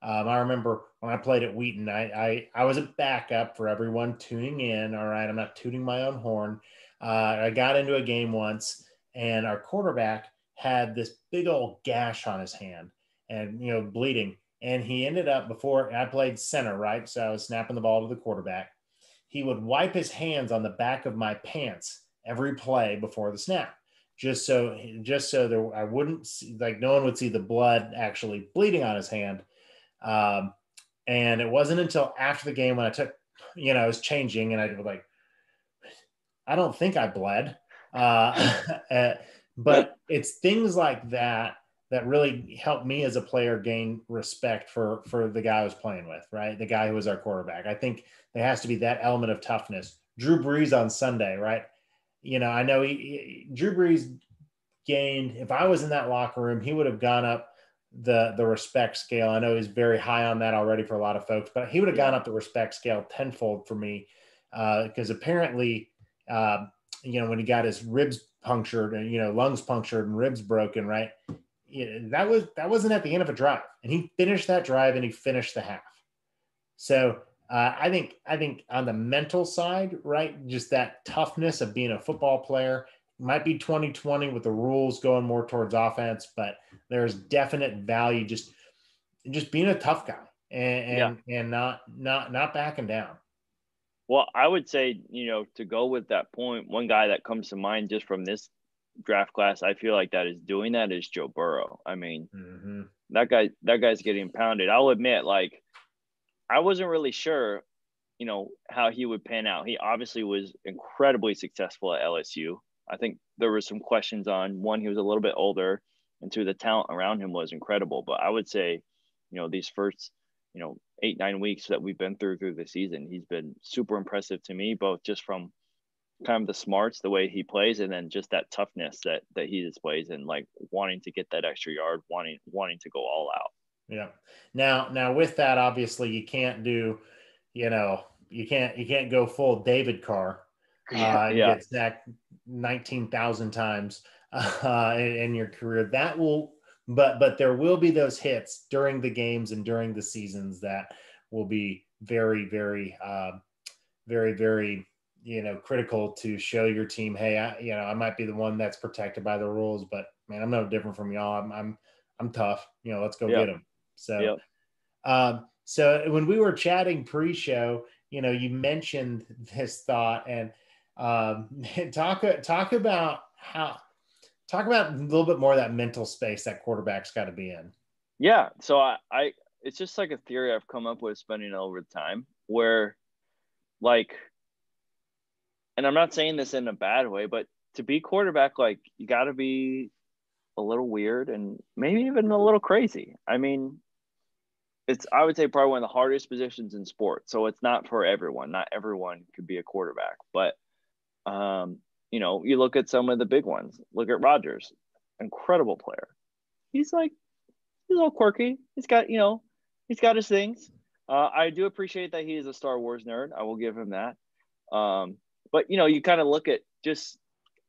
Um, I remember when I played at Wheaton, I, I, I was a backup for everyone tuning in. All right, I'm not tooting my own horn. Uh, I got into a game once, and our quarterback had this big old gash on his hand, and you know, bleeding. And he ended up before I played center, right? So I was snapping the ball to the quarterback. He would wipe his hands on the back of my pants every play before the snap just so just so there I wouldn't see, like no one would see the blood actually bleeding on his hand. Um, and it wasn't until after the game when I took, you know, I was changing and I was like, I don't think I bled. Uh, uh, but it's things like that that really helped me as a player gain respect for for the guy I was playing with, right? The guy who was our quarterback. I think there has to be that element of toughness. Drew Brees on Sunday, right? you know, I know he, he, Drew Brees gained. If I was in that locker room, he would have gone up the the respect scale. I know he's very high on that already for a lot of folks, but he would have gone up the respect scale tenfold for me because uh, apparently, uh, you know, when he got his ribs punctured and you know lungs punctured and ribs broken, right? that was that wasn't at the end of a drive, and he finished that drive and he finished the half. So uh, I think I think on the mental side, right, just that toughness of being a football player might be 2020 with the rules going more towards offense, but there's definite value just just being a tough guy and and, yeah. and not not not backing down. Well, I would say, you know, to go with that point, one guy that comes to mind just from this draft class, I feel like that is doing that is Joe Burrow. I mean, mm-hmm. that guy that guy's getting pounded. I'll admit, like I wasn't really sure, you know, how he would pan out. He obviously was incredibly successful at LSU. I think there were some questions on one, he was a little bit older, and two, the talent around him was incredible. But I would say, you know, these first, you know, eight, nine weeks that we've been through through the season, he's been super impressive to me, both just from kind of the smarts, the way he plays, and then just that toughness that that he displays and like wanting to get that extra yard, wanting wanting to go all out. Yeah. Now, now with that, obviously you can't do, you know, you can't you can't go full David Carr. Uh, yeah. Get sacked nineteen thousand times uh, in, in your career. That will, but but there will be those hits during the games and during the seasons that will be very very uh, very very you know critical to show your team hey I, you know i might be the one that's protected by the rules but man i'm no different from y'all. I'm i'm, I'm tough. You know let's go get them so, yep. um, so when we were chatting pre-show, you know, you mentioned this thought and um, talk talk about how talk about a little bit more of that mental space that quarterback's got to be in. Yeah, so I, I it's just like a theory I've come up with spending over time where like and I'm not saying this in a bad way, but to be quarterback, like you got to be a little weird and maybe even a little crazy. I mean, it's I would say probably one of the hardest positions in sports. So it's not for everyone. Not everyone could be a quarterback, but um, you know, you look at some of the big ones. Look at Rodgers, incredible player. He's like he's a little quirky. He's got you know he's got his things. Uh, I do appreciate that he is a Star Wars nerd. I will give him that. Um, but you know, you kind of look at just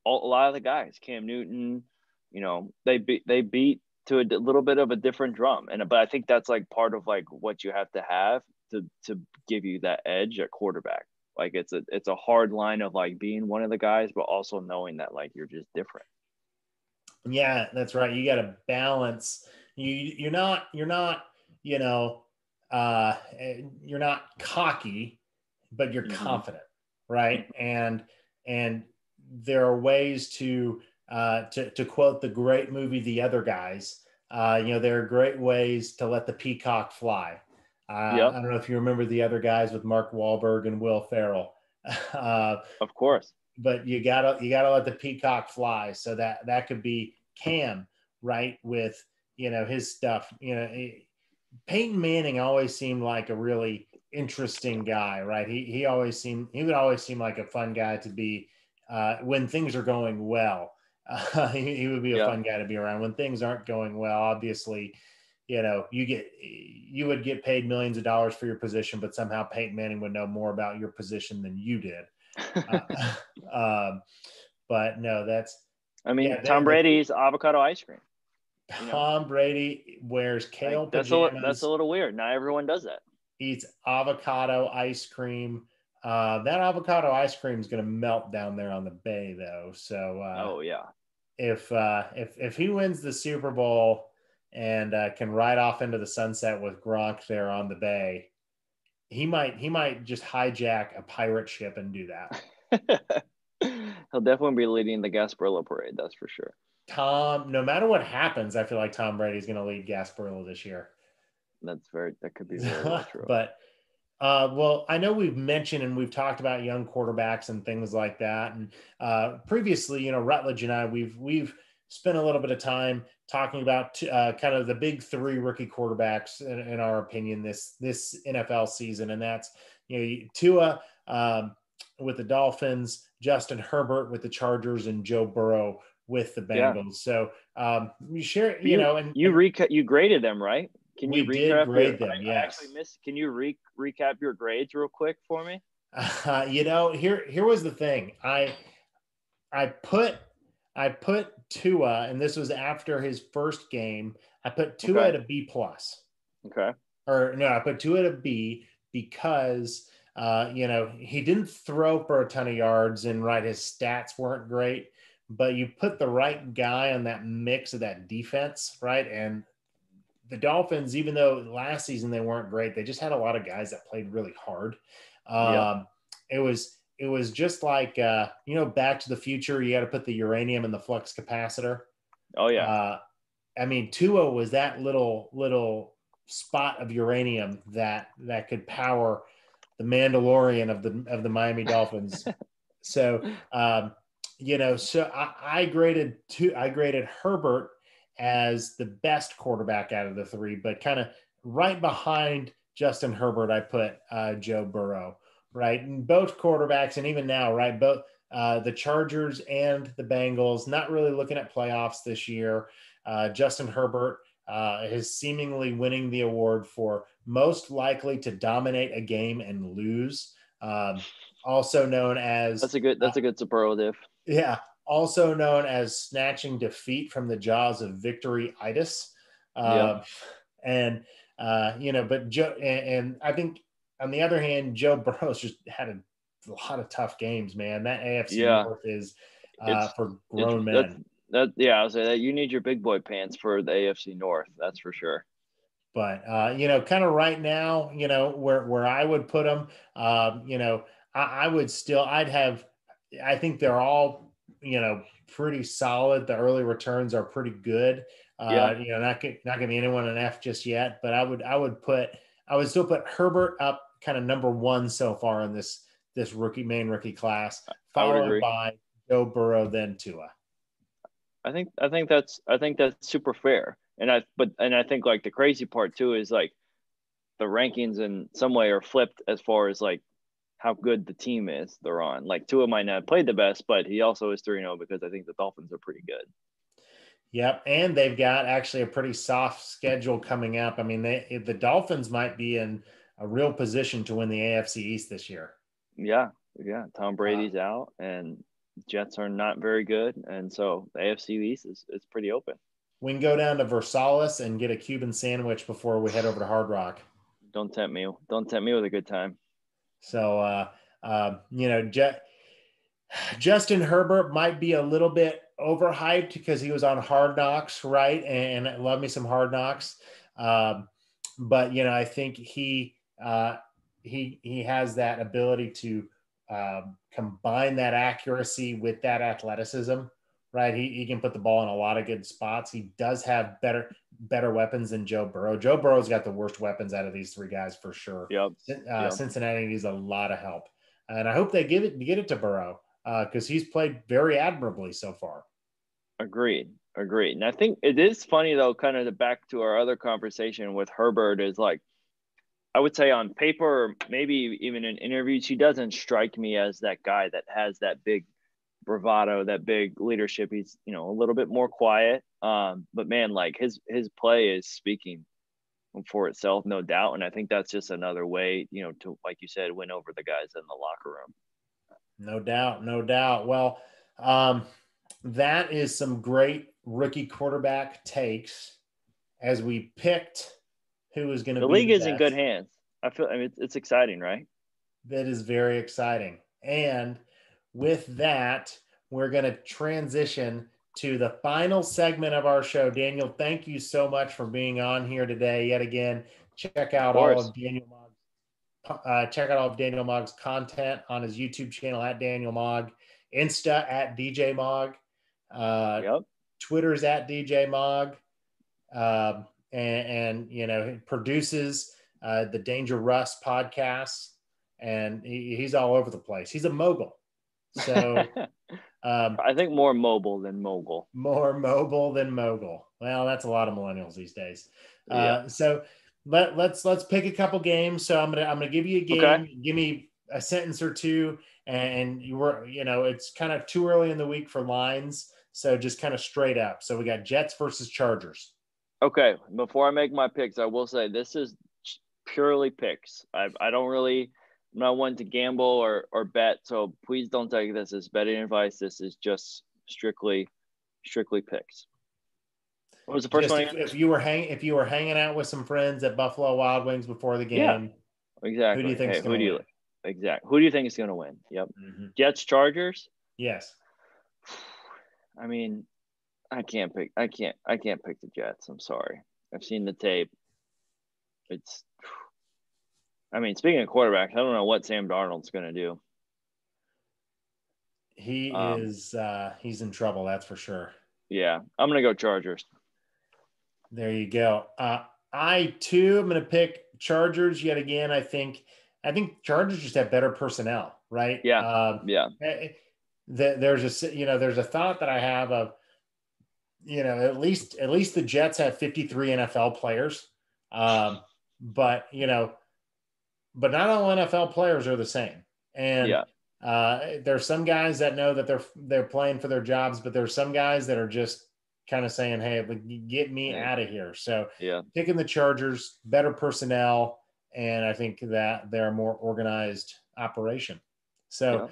all, a lot of the guys, Cam Newton. You know, they beat they beat to a little bit of a different drum and but i think that's like part of like what you have to have to to give you that edge at quarterback like it's a it's a hard line of like being one of the guys but also knowing that like you're just different Yeah, that's right. You got to balance. You you're not you're not you know uh, you're not cocky, but you're mm-hmm. confident, right? And and there are ways to uh, to to quote the great movie The Other Guys. Uh, you know, there are great ways to let the peacock fly. Uh, yep. I don't know if you remember the other guys with Mark Wahlberg and Will Ferrell. Uh, of course. But you gotta you gotta let the peacock fly. So that that could be Cam, right? With you know his stuff. You know, Peyton Manning always seemed like a really interesting guy, right? He he always seemed he would always seem like a fun guy to be uh, when things are going well. Uh, he, he, would be a yeah. fun guy to be around when things aren't going well. Obviously, you know you get you would get paid millions of dollars for your position, but somehow Peyton Manning would know more about your position than you did. uh, um, but no, that's. I mean, yeah, Tom Brady's avocado ice cream. Tom know? Brady wears kale like, that's pajamas. A, that's a little weird. Not everyone does that. Eats avocado ice cream. Uh, that avocado ice cream is going to melt down there on the bay, though. So, uh, oh yeah, if uh, if if he wins the Super Bowl and uh, can ride off into the sunset with Gronk there on the bay, he might he might just hijack a pirate ship and do that. He'll definitely be leading the Gasparilla parade. That's for sure. Tom, no matter what happens, I feel like Tom Brady's going to lead Gasparilla this year. That's very that could be very true. but uh, well, I know we've mentioned and we've talked about young quarterbacks and things like that. And uh, previously, you know, Rutledge and I, we've we've spent a little bit of time talking about uh, kind of the big three rookie quarterbacks in, in, our opinion this this NFL season, and that's you know Tua um, with the Dolphins, Justin Herbert with the Chargers, and Joe Burrow with the Bengals. Yeah. So um, you share, you, you know, and you recut, you graded them right. Can you recap grade your, them? I, yes. I actually missed. Can you re- recap your grades real quick for me? Uh, you know, here here was the thing. I I put I put Tua, and this was after his first game. I put Tua okay. at a B plus. Okay. Or no, I put Tua at a B because uh, you know he didn't throw for a ton of yards, and right, his stats weren't great. But you put the right guy on that mix of that defense, right, and the Dolphins, even though last season they weren't great, they just had a lot of guys that played really hard. Um, yeah. It was it was just like uh, you know, Back to the Future. You got to put the uranium in the flux capacitor. Oh yeah. Uh, I mean, Tua was that little little spot of uranium that that could power the Mandalorian of the of the Miami Dolphins. so um, you know, so I, I graded Tua. I graded Herbert as the best quarterback out of the three, but kind of right behind Justin Herbert, I put uh, Joe Burrow, right? And both quarterbacks, and even now, right? Both uh, the Chargers and the Bengals, not really looking at playoffs this year. Uh, Justin Herbert uh, is seemingly winning the award for most likely to dominate a game and lose. Um, also known as that's a good that's a good superlative. Yeah, also known as snatching defeat from the jaws of victory itis. Uh, And, uh, you know, but Joe, and, and, I think on the other hand, Joe Burrow's just had a, a lot of tough games, man. That AFC yeah. North is uh, for grown men. That, yeah, I will say that you need your big boy pants for the AFC North. That's for sure. But uh, you know, kind of right now, you know, where where I would put them, um, you know, I, I would still, I'd have, I think they're all you know, pretty solid. The early returns are pretty good. Uh, yeah. You know, not not going to be anyone an F just yet, but I would I would put I would still put Herbert up kind of number one so far in this this rookie main rookie class, followed by Joe Burrow, then Tua. I think I think that's I think that's super fair, and I but and I think like the crazy part too is like the rankings in some way are flipped as far as like how good the team is they're on. Like Tua might not played the best, but he also is 3 0 because I think the Dolphins are pretty good. Yep, and they've got actually a pretty soft schedule coming up. I mean, they the Dolphins might be in a real position to win the AFC East this year. Yeah, yeah. Tom Brady's uh, out, and Jets are not very good, and so the AFC East is is pretty open. We can go down to Versailles and get a Cuban sandwich before we head over to Hard Rock. Don't tempt me. Don't tempt me with a good time. So, uh, uh, you know, Je- Justin Herbert might be a little bit overhyped because he was on Hard Knocks, right? And, and love me some Hard Knocks. Um, but you know, I think he uh, he he has that ability to um, combine that accuracy with that athleticism, right? He, he can put the ball in a lot of good spots. He does have better better weapons than Joe Burrow. Joe Burrow's got the worst weapons out of these three guys for sure. Yep. Uh, yep. Cincinnati needs a lot of help, and I hope they give it get it to Burrow because uh, he's played very admirably so far. Agreed. Agreed. And I think it is funny though, kind of the back to our other conversation with Herbert is like, I would say on paper, or maybe even in interviews, he doesn't strike me as that guy that has that big bravado, that big leadership. He's you know a little bit more quiet, um, but man, like his his play is speaking for itself, no doubt. And I think that's just another way, you know, to like you said, win over the guys in the locker room. No doubt, no doubt. Well, um, that is some great rookie quarterback takes as we picked who was going to the league the is in good hands. I feel I mean it's, it's exciting, right? That is very exciting. And with that, we're going to transition to the final segment of our show. Daniel, thank you so much for being on here today. Yet again, check out of all of Daniel Mogg. Uh, check out all of Daniel Mogg's content on his YouTube channel at Daniel Mogg, Insta at DJ Mogg, uh, yep. Twitter's at DJ Mogg, uh, and, and, you know produces uh, the Danger Russ podcast, and he, he's all over the place. He's a mogul. So um, I think more mobile than mogul. More mobile than mogul. Well, that's a lot of millennials these days. Uh, yeah. So let, let's let's pick a couple games. So I'm gonna I'm gonna give you a game. Okay. Give me a sentence or two, and you were you know it's kind of too early in the week for lines. So just kind of straight up. So we got Jets versus Chargers. Okay. Before I make my picks, I will say this is purely picks. I, I don't really, I'm not one to gamble or, or bet. So please don't take this as betting advice. This is just strictly, strictly picks. What was the first just one? If, if, you were hanging, if you were hanging out with some friends at Buffalo Wild Wings before the game, yeah, exactly. Who do you think? Hey, who do you, win? exactly? Who do you think is going to win? Yep. Mm-hmm. Jets, Chargers. Yes. I mean, I can't pick. I can't. I can't pick the Jets. I'm sorry. I've seen the tape. It's. I mean, speaking of quarterbacks, I don't know what Sam Darnold's going to do. He um, is. uh He's in trouble. That's for sure. Yeah, I'm going to go Chargers. There you go. Uh I too am going to pick Chargers yet again. I think. I think Chargers just have better personnel, right? Yeah. Um, yeah. Eh, eh, there's a you know there's a thought that I have of you know at least at least the Jets have 53 NFL players, um, but you know, but not all NFL players are the same, and yeah. uh, there's some guys that know that they're they're playing for their jobs, but there's some guys that are just kind of saying, "Hey, get me yeah. out of here." So yeah, picking the Chargers, better personnel, and I think that they're a more organized operation. So. Yeah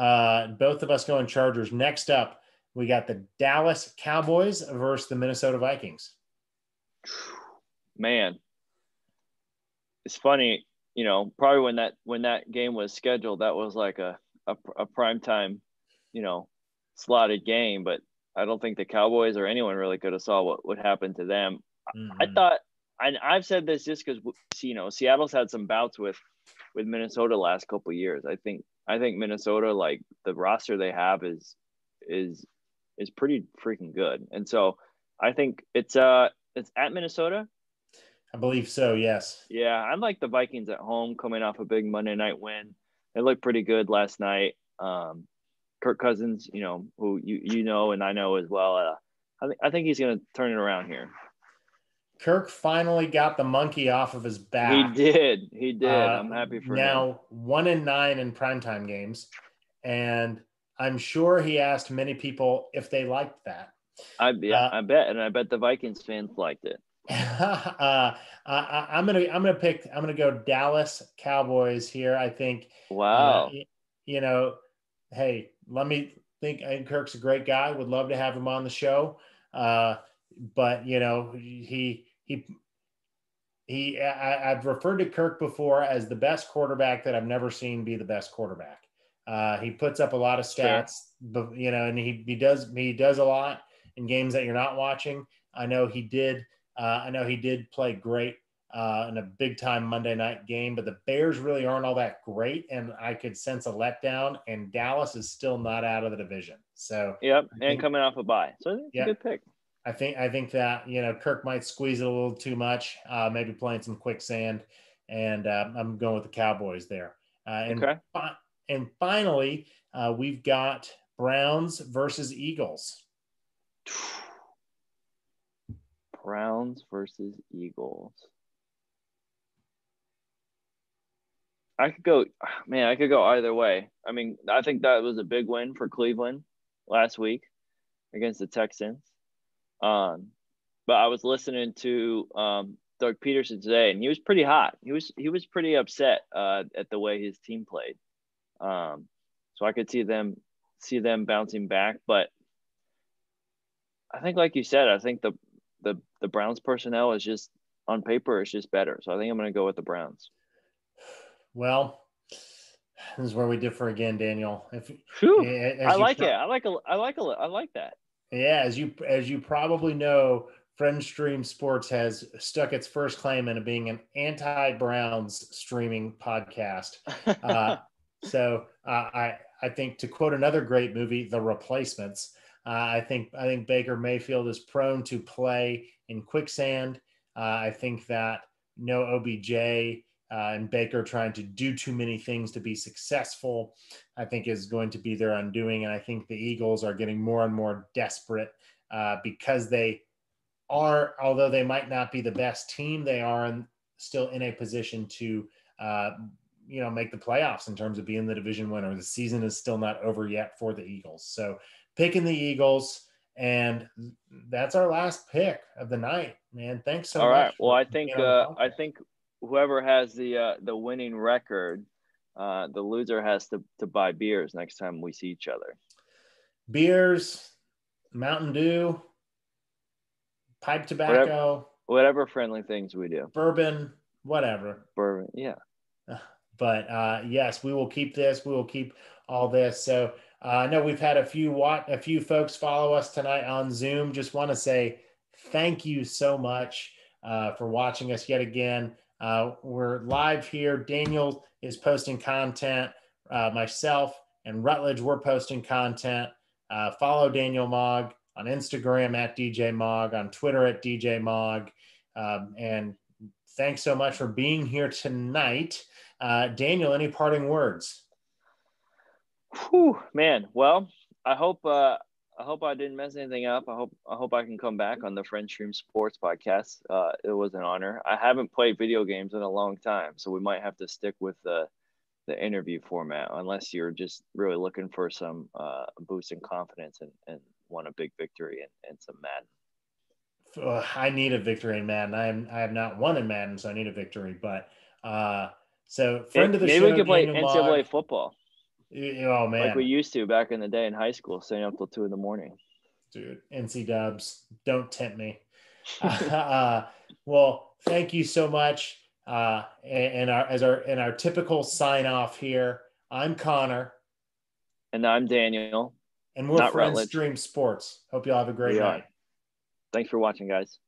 uh, both of us going Chargers. Next up, we got the Dallas Cowboys versus the Minnesota Vikings. Man, it's funny, you know, probably when that when that game was scheduled, that was like a a, a prime time, you know, slotted game. But I don't think the Cowboys or anyone really could have saw what would happen to them. Mm-hmm. I thought, and I've said this just because you know Seattle's had some bouts with with Minnesota last couple years. I think I think Minnesota, like the roster they have, is is is pretty freaking good. And so I think it's uh it's at Minnesota. I believe so. Yes. Yeah, I like the Vikings at home, coming off a big Monday night win. They looked pretty good last night. Um, Kirk Cousins, you know, who you you know and I know as well. Uh, I think I think he's going to turn it around here. Kirk finally got the monkey off of his back. He did. He did. Uh, I'm happy for now, him. Now, one in nine in primetime games. And I'm sure he asked many people if they liked that. I, yeah, uh, I bet. And I bet the Vikings fans liked it. uh, I, am gonna I'm gonna pick I'm gonna go Dallas Cowboys here. I think. Wow. you know, hey, let me think. Think Kirk's a great guy. Would love to have him on the show. Uh, but you know, he he he I, have referred to Kirk before as the best quarterback that I've never seen be the best quarterback. Uh, he puts up a lot of stats, but you know, and he he does he does a lot in games that you're not watching. I know he did. Uh, I know he did play great uh, in a big time Monday night game, but the Bears really aren't all that great, and I could sense a letdown. And Dallas is still not out of the division. So yep, and coming off a bye, so a good pick. I think I think that you know Kirk might squeeze it a little too much, uh, maybe playing some quicksand, and uh, I'm going with the Cowboys there. Uh, and okay. fi- and finally, uh, we've got Browns versus Eagles. Browns versus Eagles. I could go, man. I could go either way. I mean, I think that was a big win for Cleveland last week against the Texans. Um, but I was listening to um, Doug Pederson today, and he was pretty hot. He was he was pretty upset uh, at the way his team played. Um, so I could see them see them bouncing back, but I think, like you said, I think the the the Browns personnel is just on paper is just better. So I think I'm going to go with the Browns. Well, this is where we differ again, Daniel. If I like pro- it, I like a, I like a, I like that. Yeah, as you as you probably know, Friend Stream Sports has stuck its first claim into being an anti-Browns streaming podcast. Uh, so uh, I I think to quote another great movie, The Replacements. Uh, I think I think Baker Mayfield is prone to play in quicksand. Uh, I think that no OBJ uh, and Baker trying to do too many things to be successful, I think is going to be their undoing. And I think the Eagles are getting more and more desperate uh, because they are, although they might not be the best team, they are in, still in a position to, uh, you know, make the playoffs in terms of being the division winner. The season is still not over yet for the Eagles. So picking the Eagles. And that's our last pick of the night, man. Thanks so All much. All right. Well, I think uh, I think whoever has the uh, the winning record, uh, the loser has to, to buy beers next time we see each other. Beers, Mountain Dew, pipe tobacco, whatever, whatever friendly things we do. Bourbon, whatever. Bourbon, yeah. But uh, yes, we will keep this. We will keep all this. So uh, I know we've had a few a few folks follow us tonight on Zoom. Just want to say thank you so much uh, for watching us yet again. Uh, we're live here. Daniel is posting content. Uh, myself and Rutledge, we're posting content. Uh, follow Daniel Mogg on Instagram at DJ Mogg, on Twitter at DJ Mogg. Um, and thanks so much for being here tonight. Uh, Daniel, any parting words? Whew, man. Well, I hope uh, I hope I didn't mess anything up. I hope I hope I can come back on the Friend Stream Sports podcast. Uh, it was an honor. I haven't played video games in a long time, so we might have to stick with the the interview format unless you're just really looking for some uh, boost in confidence and, and want a big victory and, and some Madden. I need a victory in Madden. I am I have not won in Madden, so I need a victory. But uh, so friend of the maybe show, we could play NCAA football. Oh man, like we used to back in the day in high school, staying up till two in the morning. Dude, NC Dubs, don't tempt me. uh, well, thank you so much. Uh, and, and our as our in our typical sign off here, I'm Connor, and I'm Daniel, and we're Friends Stream Sports. Hope you all have a great we night. Are. Thanks for watching, guys.